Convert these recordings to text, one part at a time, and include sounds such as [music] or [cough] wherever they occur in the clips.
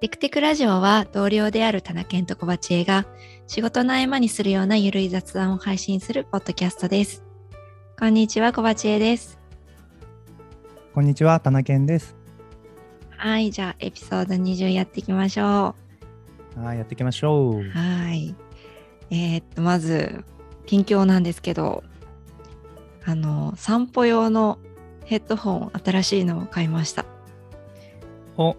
テクテクラジオは同僚である田中健と小鉢恵が仕事の合間にするようなゆるい雑談を配信するポッドキャストです。こんにちは、小鉢恵です。こんにちは、田中健です。はい、じゃあエピソード20やっていきましょはい、やっていきましょうう。。はい。えーっと、まず、近況なんですけど、あの、散歩用のヘッドホン、新しいのを買いました。お、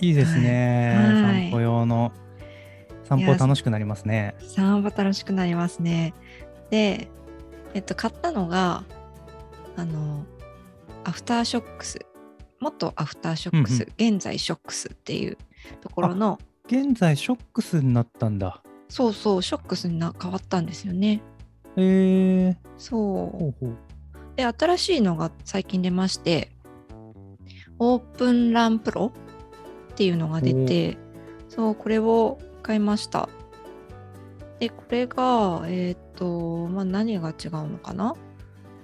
いいですね。はい散歩用の。散歩楽しくなりますね。散歩楽しくなりますね。で、えっと、買ったのが、あの、アフターショックス、元アフターショックス、現在ショックスっていうところの、現在、ショックスになったんだ。そうそう、ショックスにな変わったんですよね。へえー。そ。う。で、新しいのが最近出まして、オープンランプロっていうのが出て、そう、これを買いました。で、これが、えっ、と、まあ、何が違うのかな？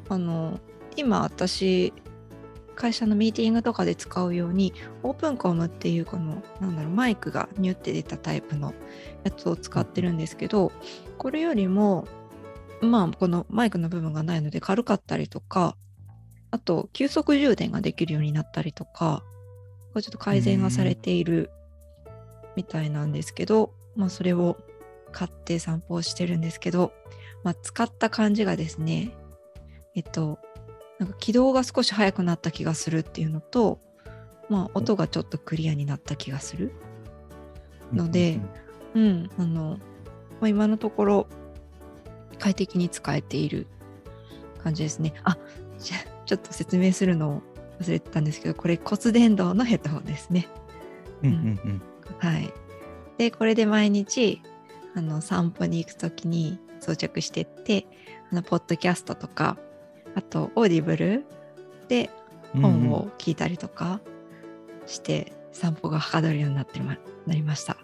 あの、今私、会社のミーティングとかで使うように、オープンコムっていうこの、なんだろう、マイクがニュって出たタイプのやつを使ってるんですけど、これよりも、まあ、このマイクの部分がないので軽かったりとか、あと、急速充電ができるようになったりとか、ちょっと改善がされているみたいなんですけど、まあ、それを買って散歩をしてるんですけど、まあ、使った感じがですね、えっと、なんか起動が少し速くなった気がするっていうのと、まあ、音がちょっとクリアになった気がする。のでうん、あの、まあ、今のところ快適に使えている感じですね。あ、じゃちょっと説明するのを忘れてたんですけど、これ骨伝導のヘッドホンですね。うんうんうん。はい。で、これで毎日、あの、散歩に行くときに装着してって、あの、ポッドキャストとか、あと、オーディブルでうん本を聞いたりとかして、散歩がはかどるようになってまなりました。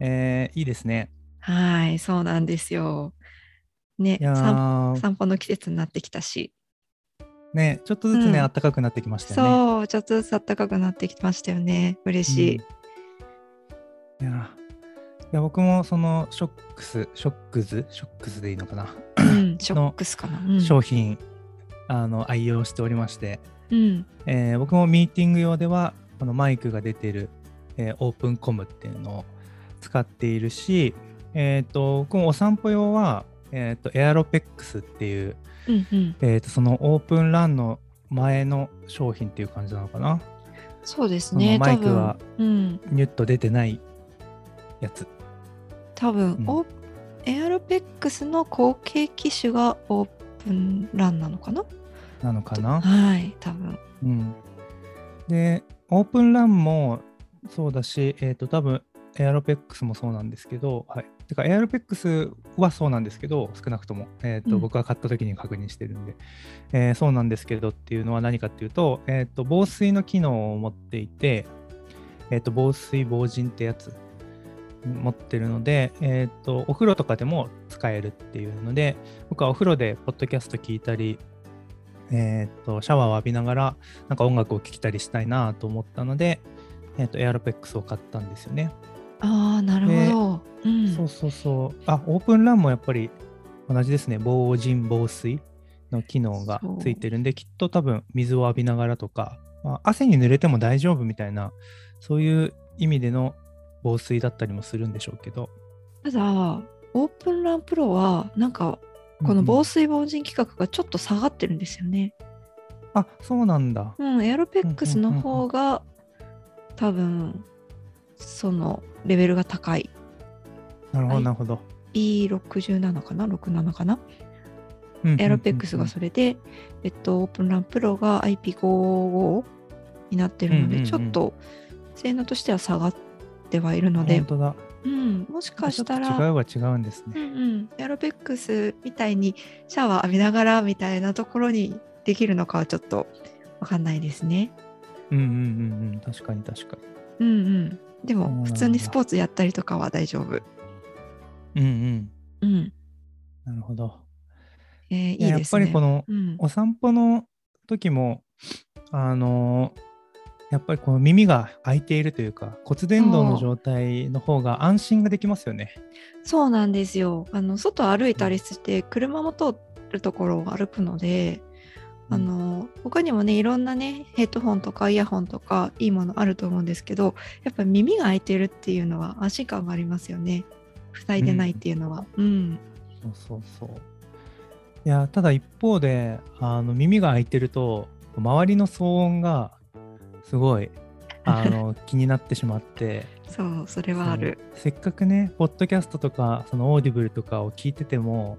えー、いいですね。はい、そうなんですよ。ね、散歩の季節になってきたし、ね、ちょっとずつね、うん暖かくなってきましたよね。そう、ちょっとずつ暖かくなってきましたよね。嬉しい。うんいやいや僕もそのショックスショックズ？ショックスでいいのかな、うん、[coughs] ショックスかな。うん、商品あの愛用しておりまして、うん、えー僕もミーティング用ではこのマイクが出てる、えーオープンコムっていうのを使っているし、えー、と僕もお散歩用は、えー、とエアロペックスっていう、うん、うん。えー、とそのオープンランの前の商品っていう感じなのかな？そうですね。マイクはニュッと出てないやつ多分、うんオーエアロペックスの後継機種がオープンランなのかな？なのかな？はい、多分。うん、で、オープンランもそうだし、えっ、と、多分エアロペックスもそうなんですけど、はい。てか、エアロペックスはそうなんですけど、少なくとも、えっ、と、うん僕が買った時に確認してるんで、えーそうなんですけどっていうのは何かっていうと、えっ、と、防水の機能を持っていて、えっ、と、防水防塵ってやつ持ってるので、えっ、と、お風呂とかでも使えるっていうので、僕はお風呂でポッドキャスト聞いたり、えーっと、シャワーを浴びながら、なんか音楽を聴きたりしたいなと思ったので、えーっと、エアロペックスを買ったんですよね。ああ、なるほど。うん、そうそうそう。あ、オープンランもやっぱり同じですね。防塵防水の機能がついてるんで、きっと多分水を浴びながらとか、まあ、汗に濡れても大丈夫みたいな、そういう意味での防水だったりもするんでしょうけど。ただ、オープンランプロは、なんか、この防水防塵規格がちょっと下がってるんですよね。あ、そうなんだ。うん、エアロペックスの方が、多分、そのレベルが高い。なるほど、はいなるほど。E67 かな ?67 かな？うんうんエアロペックスがそれで、えっと、オープンランプロが IP55 になってるので、うんうんうんちょっと性能としては下がってはいるので本、当だ。うん、もしかしたら、違うは違うんですね。うんうん、エアロペックスみたいにシャワー浴びながらみたいなところにできるのかはちょっとわかんないですね。うんうんうんうん。確かに確かに。うんうん。でも普通にスポーツやったりとかは大丈夫。うんうん。うん。なるほど。えーいいですね。いややっぱりこのうん、お散歩の時も、あのーやっぱりこの耳が開いているというか骨伝導の状態の方が安心ができますよね。そうなんですよ。あの外歩いたりして車も通るところを歩くので、あの他にもねいろんなねヘッドホンとかイヤホンとかいいものあると思うんですけどやっぱ耳が開いてるっていうのは安心感がありますよね塞いでないっていうのは。うん、うん、そうそうそう。いやただ一方であの耳が開いてると周りの騒音がすごいあの [laughs] 気になってしまって。そうそれはある。せっかくねポッドキャストとかそのオーディブルとかを聞いてても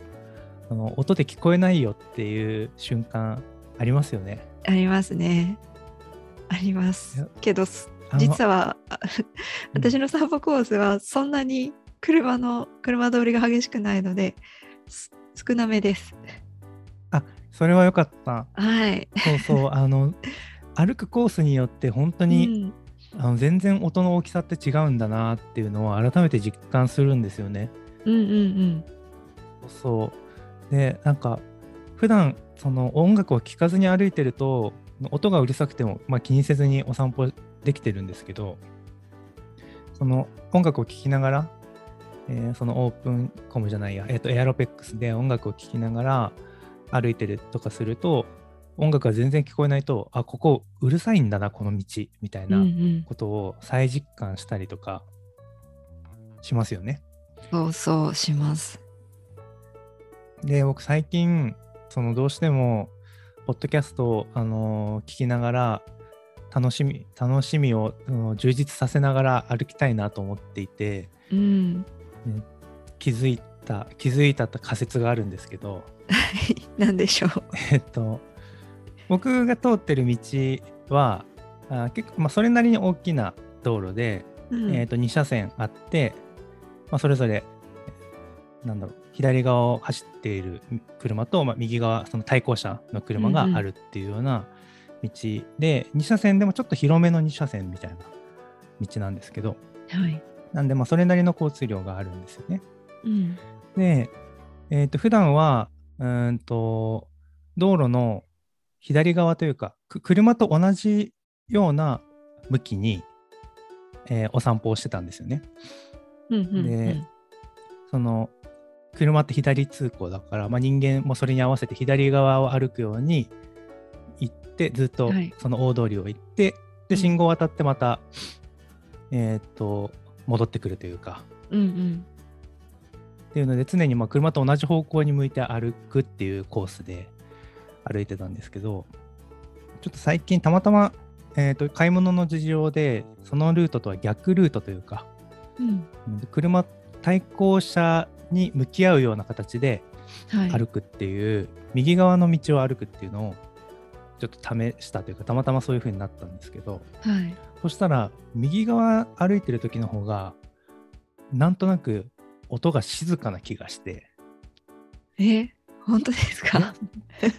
あの音で聞こえないよっていう瞬間ありますよね。ありますね。あります。けど実は [laughs] 私の散歩コースはそんなに車の車通りが激しくないので少なめです。あそれは良かった。はい。そうそう。[laughs] あの歩くコースによって本当に、うん、あの全然音の大きさって違うんだなっていうのを改めて実感するんですよね。うんうんうん、そう。でなんか普段その音楽を聴かずに歩いてると音がうるさくても、まあ、気にせずにお散歩できてるんですけどその音楽を聴きながら、えー、そのオープンコムじゃないや、えーとエアロペックスで音楽を聴きながら歩いてるとかすると音楽が全然聞こえないとあここうるさいんだなこの道みたいなことを再実感したりとかしますよね。うんうん、そうそうします。で僕最近そのどうしてもポッドキャストを、あのー、聞きながら楽しみ楽しみを、うん、充実させながら歩きたいなと思っていて、うん、ね、気づいた気づいた仮説があるんですけど。[laughs] 何でしょう。えっと僕が通ってる道はあ結構、まあ、それなりに大きな道路で、うん、えー、と2車線あって、まあ、それぞれなんだろう左側を走っている車と、まあ、右側その対向車の車があるっていうような道で、うんうん、2車線でもちょっと広めの2車線みたいな道なんですけど、はい、なんでまあそれなりの交通量があるんですよね。うん、で、えー、と普段はうんと道路の左側というか、車と同じような向きに、えー、お散歩をしてたんですよね。うんうんうん、で、その、車って左通行だから、まあ、人間もそれに合わせて左側を歩くように行って、ずっとその大通りを行って、はい、で、信号を渡ってまた、うん、えっ、と、戻ってくるというか、うんうん、っていうので、常にまあ車と同じ方向に向いて歩くっていうコースで、歩いてたんですけど、ちょっと最近たまたま、えーと、買い物の事情で、そのルートとは逆ルートというか、うん、車、対向車に向き合うような形で歩くっていう、はい、右側の道を歩くっていうのをちょっと試したというか、たまたまそういう風になったんですけど、はい、そしたら、右側歩いてる時の方が、なんとなく音が静かな気がして。え本当ですか？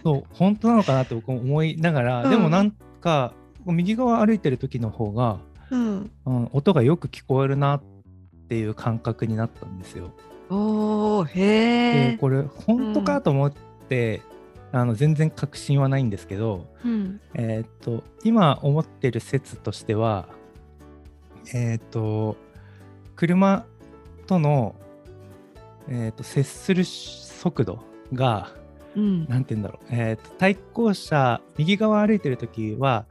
そう本当なのかなって僕思いながら、うん、でもなんか右側歩いてる時の方が、うん、うん、音がよく聞こえるなっていう感覚になったんですよ。おへえ。これ本当かと思って、うん、あの全然確信はないんですけど、えっ、と今思ってる説としてはえっ、と車との、えーと接する速度が、うん、て言うんだろう、えーと、対向車右側歩いてる時は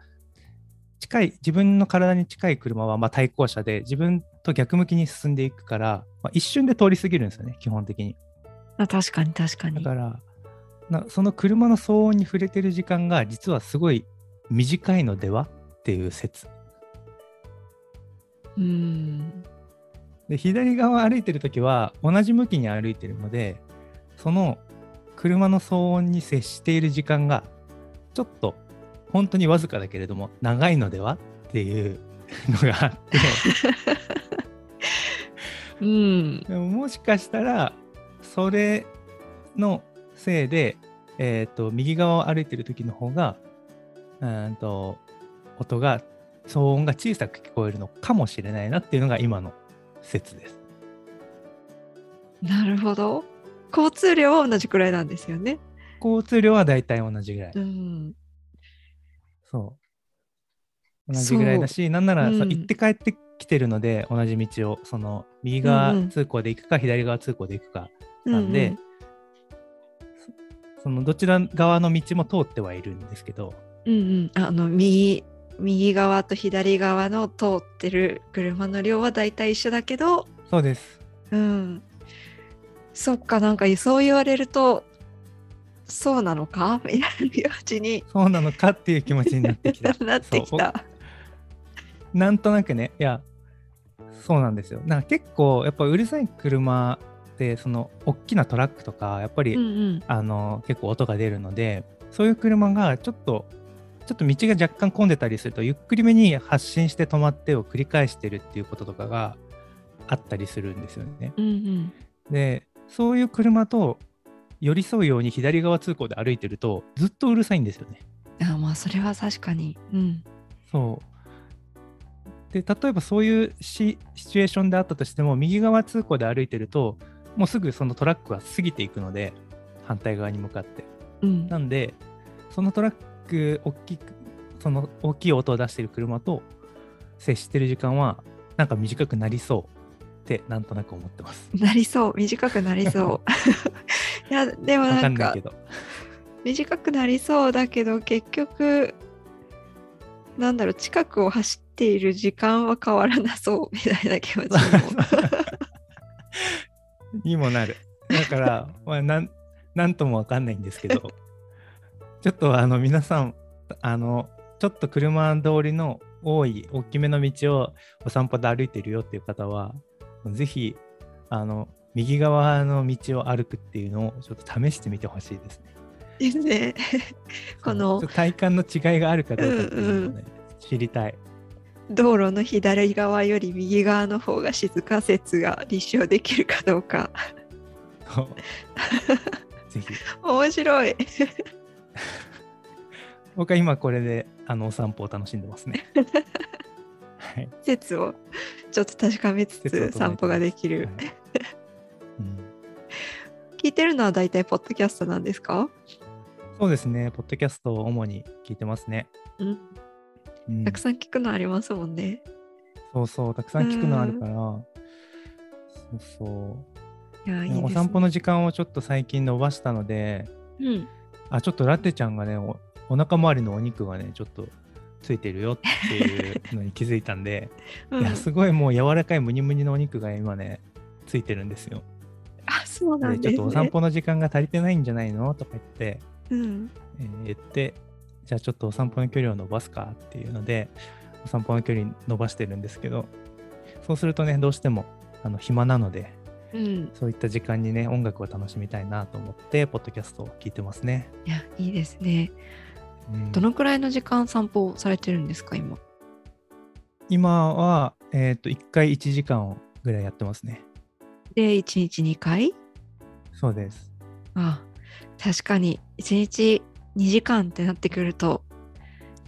近い自分の体に近い車はま対向車で自分と逆向きに進んでいくから、まあ、一瞬で通り過ぎるんですよね基本的に。あ確かに確かに。だからなその車の騒音に触れてる時間が実はすごい短いのではっていう説。うん。で左側歩いてる時は同じ向きに歩いてるのでその車の騒音に接している時間がちょっと本当にわずかだけれども長いのではっていうのがあって。うん、もしかしたらそれのせいで、えーと、右側を歩いてる時の方がうんと音が騒音が小さく聞こえるのかもしれないなっていうのが今の説です。なるほど。交通量は同じくらいなんですよね。交通量はだいたい同じぐらい。うん、そ同じぐらいだしなんならさ、うん行って帰ってきてるので同じ道をその右側通行で行くか、左側通行で行くかなんで、そのどちら側の道も通ってはいるんですけどうんうん、あの右右側と左側の通ってる車の量はだいたい一緒だけど、そうです。うん、そっかなんかそう言われるとそうなのか？みたいな気持ちにそうなのかっていう気持ちになってきた。[laughs] なってきた。なんとなくね。いやそうなんですよ。なんか結構やっぱうるさい車ってその大きなトラックとかやっぱり、うんうんあの結構音が出るのでそういう車がちょっとちょっと道が若干混んでたりするとゆっくりめに発進して止まってを繰り返してるっていうこととかがあったりするんですよね。うんうんでそういう車と寄り添うように左側通行で歩いてるとずっとうるさいんですよね。あまあそれは確かに。うんそうで例えばそういうシシチュエーションであったとしても右側通行で歩いてるともうすぐそのトラックは過ぎていくので反対側に向かって。うんなんでそのトラック大きくその大きい音を出している車と接してる時間はなんか短くなりそうってなんとなく思ってます。なりそう短くなりそう。[laughs] いやでもなんか。短くなりそうだけど結局なんだろう近くを走っている時間は変わらなそうみたいな気持ちにも。[laughs] [laughs] にもなる。だから、[laughs] まあ、なんなんともわかんないんですけど、[laughs] ちょっとあの皆さん、あの、ちょっと車通りの多い、大きめの道をお散歩で歩いてるよっていう方は、ぜひ、あの、右側の道を歩くっていうのをちょっと試してみてほしいですね。ですね。この体感の違いがあるかどうかっていうのをね、知りたい。道路の左側より右側の方が静か説が立証できるかどうかぜひ。面白い。僕は今これであのお散歩を楽しんでますね。はい。説をちょっと確かめつつ散歩ができる。はいうん聞いてるのは大体ポッドキャストなんですか、そうですね、ポッドキャストを主に聞いてますね。うん、うんたくさん聞くのありますもんね。そうそう、たくさん聞くのあるから、そうそう。いやいいね。お散歩の時間をちょっと最近伸ばしたので、うん。あ、ちょっとラテちゃんがね、おお腹周りのお肉がね、ちょっとついてるよっていうのに気づいたんで、[laughs] うんいや、すごいもう柔らかいムニムニのお肉が今ね、ついてるんですよ。あそうなんで、です、ね。ちょっとお散歩の時間が足りてないんじゃないの？とか言って、うん。えー言って、じゃあちょっとお散歩の距離を伸ばすかっていうので、お散歩の距離伸ばしてるんですけど、そうするとね、どうしてもあの暇なので、うん。そういった時間にね、音楽を楽しみたいなと思って、ポッドキャストを聞いてますね。いや、いいですね。うんどのくらいの時間散歩されてるんですか、今？今は、えっ、と、1回1時間ぐらいやってますね。で、1日2回？そうです。あ確かに1日2時間ってなってくると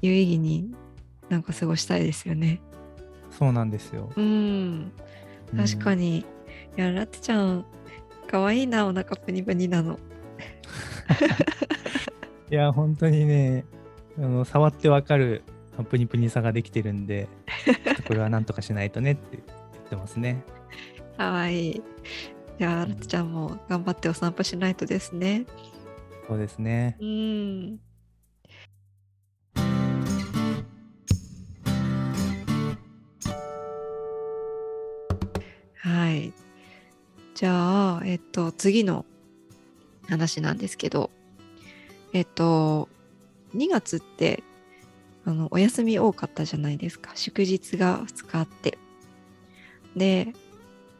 有意義になんか過ごしたいですよね。そうなんですよ。うん確かに。に。いやラテちゃんかわいいなお腹プニプニなの。[laughs] いや、本当にね、あの触ってわかるプニプニさができてるんで、これはなんとかしないとねって言ってますね。かわいい。じゃあラテちゃんも頑張ってお散歩しないとですね。そうですね。うん。はい。じゃあ、えっと、次の話なんですけど、えっと、2月って、あの、お休み多かったじゃないですか。祝日が2日あって。で、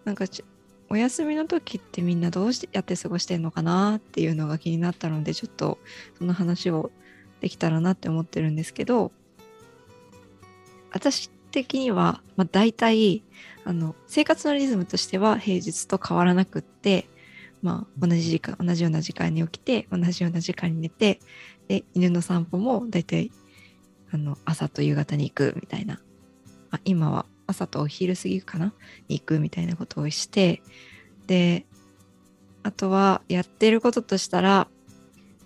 なんかち、お休みの時ってみんなどうしてやって過ごしてんのかなっていうのが気になったので、ちょっとその話をできたらなって思ってるんですけど、私的には、まあ、大体あの生活のリズムとしては平日と変わらなくって、まあ、同じ時間同じような時間に起きて同じような時間に寝てで犬の散歩も大体あの朝と夕方に行くみたいな、まあ、今は朝とお昼過ぎかなに行くみたいなことをしてであとはやってることとしたら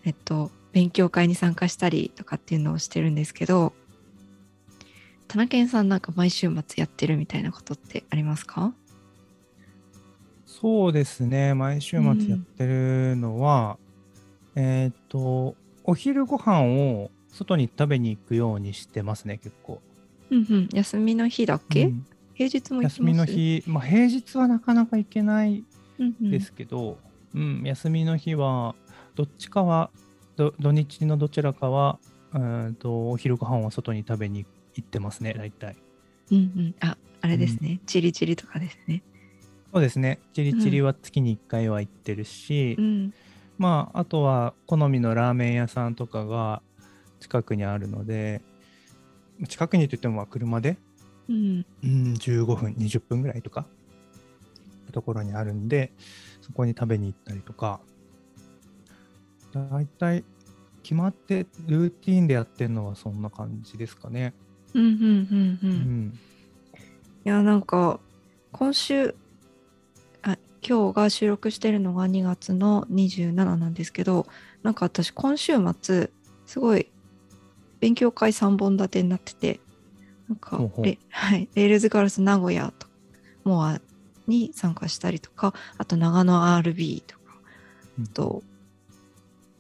えっと勉強会に参加したりとかっていうのをしてるんですけど田中健さんなんか毎週末やってるみたいなことってありますか？そうですね、毎週末やってるのは、えっと、お昼ご飯を外に食べに行くようにしてますね、結構。うんうん。休みの日だけ、うん平日も休みの。日、まあ、平日はなかなか行けないうんうん、ですけど、うん休みの日はどっちかはど土日のどちらかはうーんとお昼ご飯を外に食べに行ってますね大体うんうん。あ、あれですね。チリチリとかですね。そうですねチリチリは月に1回は行ってるし、うん。まああとは好みのラーメン屋さんとかが近くにあるので近くにといってもまあ車で、うん。うん、15分20分ぐらいとかところにあるんでそこに食べに行ったりとかだいたい決まってルーティンでやってるのはそんな感じですかね。うんうんうんう。うんん、いや、なんか、今週、あ、今日が収録してるのが2月の27なんですけど、なんか私、今週末、すごい、勉強会3本立てになってて、なんかレはい、 Rails Girls 名古屋とモアに参加したりとか、あと長野 RB とか、うん。あと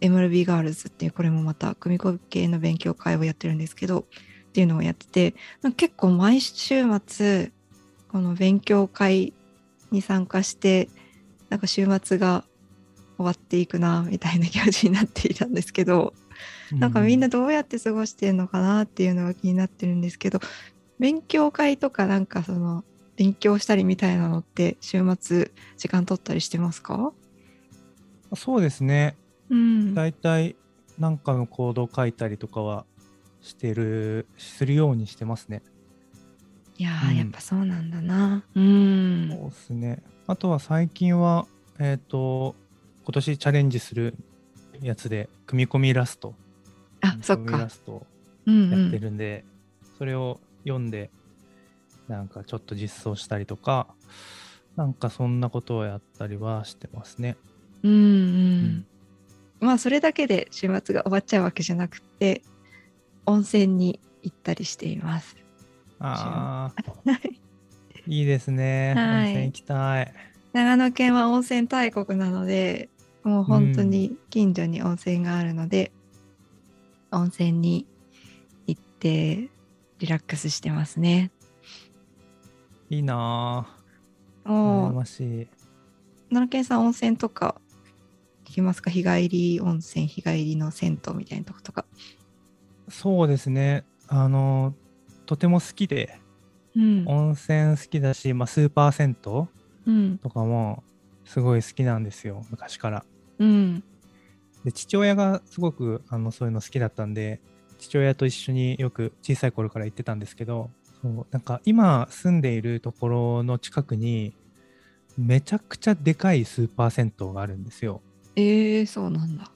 MLB ガールズっていうこれもまた組子系の勉強会をやってるんですけどっていうのをやってて結構毎週末この勉強会に参加してなんか週末が終わっていくなみたいな気持ちになっていたんですけど、なんかみんなどうやって過ごしてるのかなっていうのが気になってるんですけど勉強会とかなんかその勉強したりみたいなのって週末時間取ったりしてますか？そうですね。うん。だいたい何かのコードを書いたりとかはしてるするようにしてますね。いやー、うん。やっぱそうなんだな。うん。そうですね。あとは最近は、えっ、と、今年チャレンジするやつで、組み込みラスト。あそっかラストやってるんで、それを読んで、なんかちょっと実装したりとか、なんかそんなことをやったりはしてますね。うんうん、うんまあそれだけで週末が終わっちゃうわけじゃなくて温泉に行ったりしています。ああ、いいですね。はい温泉行きたい。長野県は温泉大国なのでもう本当に近所に温泉があるので、温泉に行ってリラックスしてますね。いいなぁ。おましい。奈良県さん温泉とか行きますか？日帰り温泉日帰りの銭湯みたいなとことか。そうですね。あの、とても好きで、うん温泉好きだし、まあ、スーパー銭湯うんとかもすごい好きなんですよ、昔から。うんで、父親がすごくあのそういうの好きだったんで、父親と一緒によく小さい頃から行ってたんですけど、そうなんか今住んでいるところの近くに、めちゃくちゃでかいスーパー銭湯があるんですよ。えー、そうなんだ。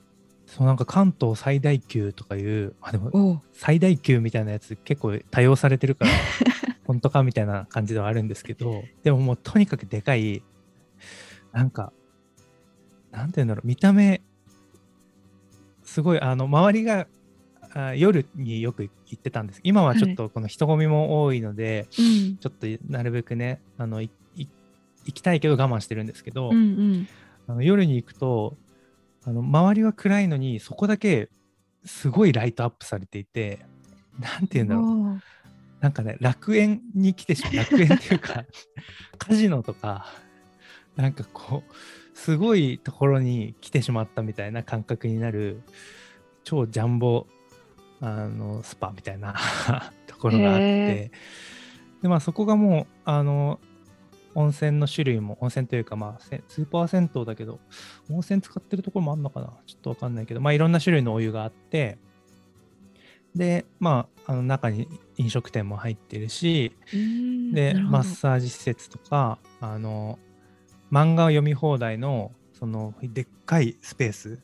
そうなんか関東最大級とかいう、あでも最大級みたいなやつ結構多用されてるから [laughs] 本当かみたいな感じではあるんですけどでももうとにかくでかいなんかなんて言うんだろう。見た目すごいあの周りがあ夜によく行ってたんです。今はちょっとこの人混みも多いので、うん。ちょっとなるべくねあのいい行きたいけど我慢してるんですけど、うんうん。あの夜に行くとあの周りは暗いのにそこだけすごいライトアップされていてなんて言うんだろう。なんかね楽園に来てしまう。楽園っていうか [laughs] カジノとかなんかこうすごいところに来てしまったみたいな感覚になる超ジャンボあのスパみたいな [laughs] ところがあっへてでまあそこがもうあの温泉の種類も温泉というかまあせスーパー銭湯だけど温泉使ってるところもあるのかな？ちょっとわかんないけどまあいろんな種類のお湯があって。でまああの中に飲食店も入ってるし。うんでマッサージ施設とかあの漫画を読み放題のそのでっかいスペース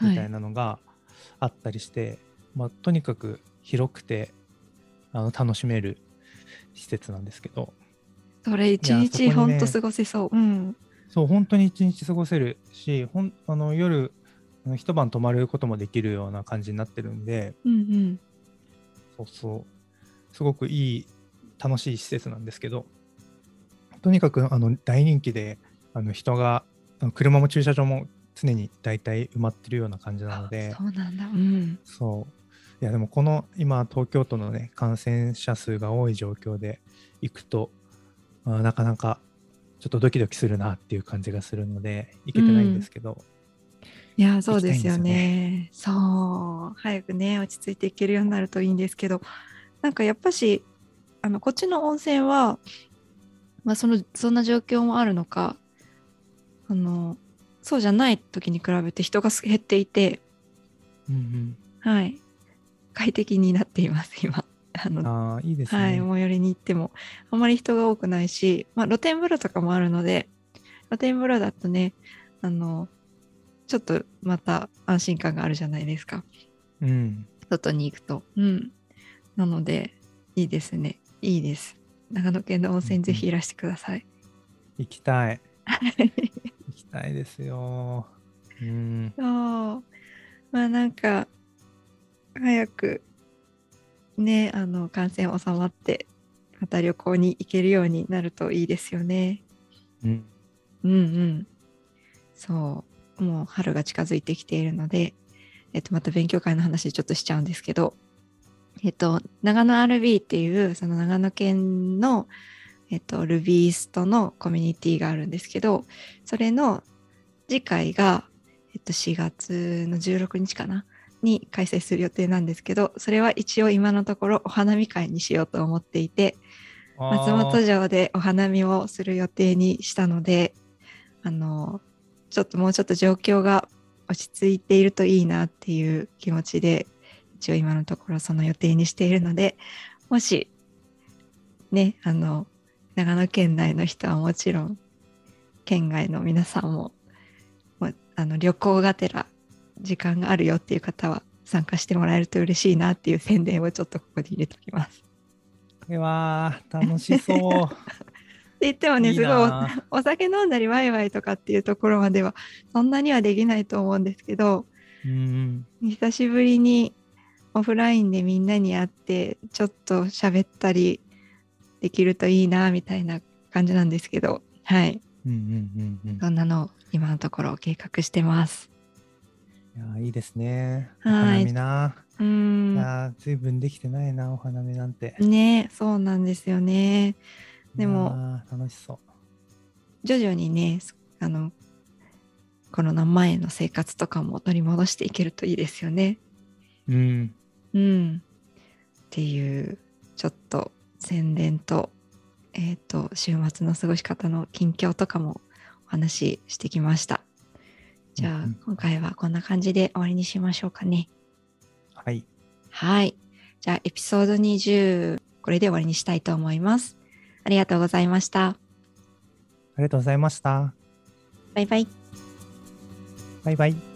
みたいなのがあったりして、まあ、とにかく広くてあの楽しめる施設なんですけどそれ一日ほんと過ごせそう。うん。そう本当に一日過ごせるしほんあの夜一晩泊まることもできるような感じになってるんでうんうん。そうそうすごくいい楽しい施設なんですけど、とにかくあの大人気で、あの人が、車も駐車場も常に大体埋まってるような感じなので、そうなんだ。うん。そう。いや、でもこの今、東京都のね、感染者数が多い状況で行くと、あなかなかちょっとドキドキするなっていう感じがするので、行けてないんですけど、いや、そうですよ行きたいんね。そう。早くね、落ち着いていけるようになるといいんですけど、なんかやっぱし、あの、こっちの温泉は、まあ、その、そんな状況もあるのか、あの、そうじゃない時に比べて人が減っていて、うんはい。快適になっています、今。あうん、の、ああ、いいですね。はい、最寄りに行っても、あまり人が多くないし、まあ、露天風呂とかもあるので、露天風呂だとね、あの、ちょっとまた安心感があるじゃないですか。うん。外に行くと。うん。なので、いいですね。いいです。長野県の温泉ぜひいらしてください。行きたい。行きたいですよ。うん。そう。まあなんか、早く、ね、あの、感染収まって、また旅行に行けるようになるといいですよね。うん。うんうん。そう。もう春が近づいてきているので、えっと、また勉強会の話ちょっとしちゃうんですけど、えっと、長野 RB っていう、その長野県の、えっと、ルビーストのコミュニティがあるんですけど、それの次回が、えっと、4月の16日かなに開催する予定なんですけど、それは一応今のところお花見会にしようと思っていて、松本城でお花見をする予定にしたので、あの、ちょっともうちょっと状況が落ち着いているといいなっていう気持ちで、一応今のところその予定にしているので、もし、ね、あの、長野県内の人はもちろん、県外の皆さんも、もうあの旅行がてら時間があるよっていう方は参加してもらえると嬉しいなっていう宣伝をちょっとここで入れておきます。これは楽しそう。って言ってもね、いいすごいお酒飲んだりワイワイとかっていうところまではそんなにはできないと思うんですけど、うん。久しぶりにオフラインでみんなに会ってちょっと喋ったりできるといいなみたいな感じなんですけど、はい。うんうんうんうん。そんなのを今のところ計画してます。いやーいいですね。おはい花見な。うーいん。やーずいぶんできてないな、お花見なんて。ねそうなんですよね。でも楽しそう。徐々にね、あの、コロナ前の生活とかも取り戻していけるといいですよね。うん。うん。っていう、ちょっと宣伝と、えっ、と、週末の過ごし方の近況とかもお話ししてきました。じゃあ、うんうん今回はこんな感じで終わりにしましょうかね。はい。はい。じゃあ、エピソード20、これで終わりにしたいと思います。ありがとうございました。ありがとうございました。バイバイ。バイバイ。